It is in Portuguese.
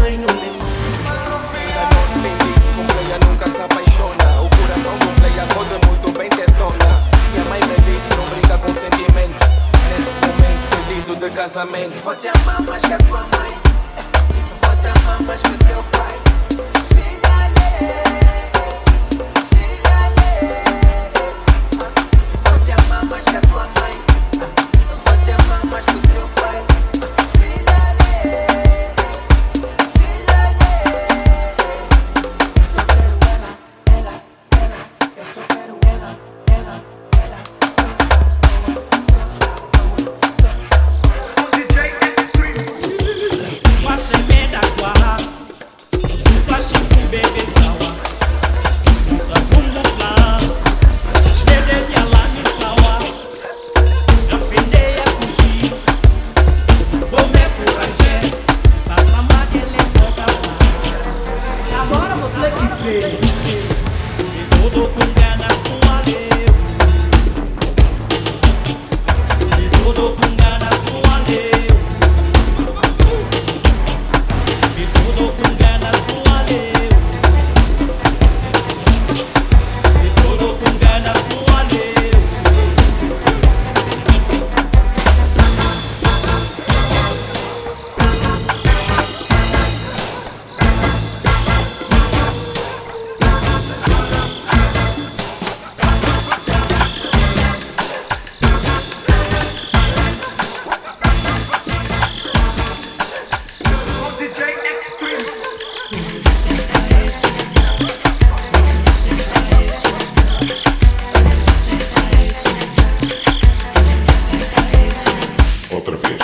mas não demora. nunca se apaixona. O coração do playa roda muito bem tetona. Minha mãe me disse: não brinca com sentimento. É Nesse momento, pedido de casamento. Vou te amar mais que a tua mãe. Vou te amar mais que teu pai. Todo con outra vez.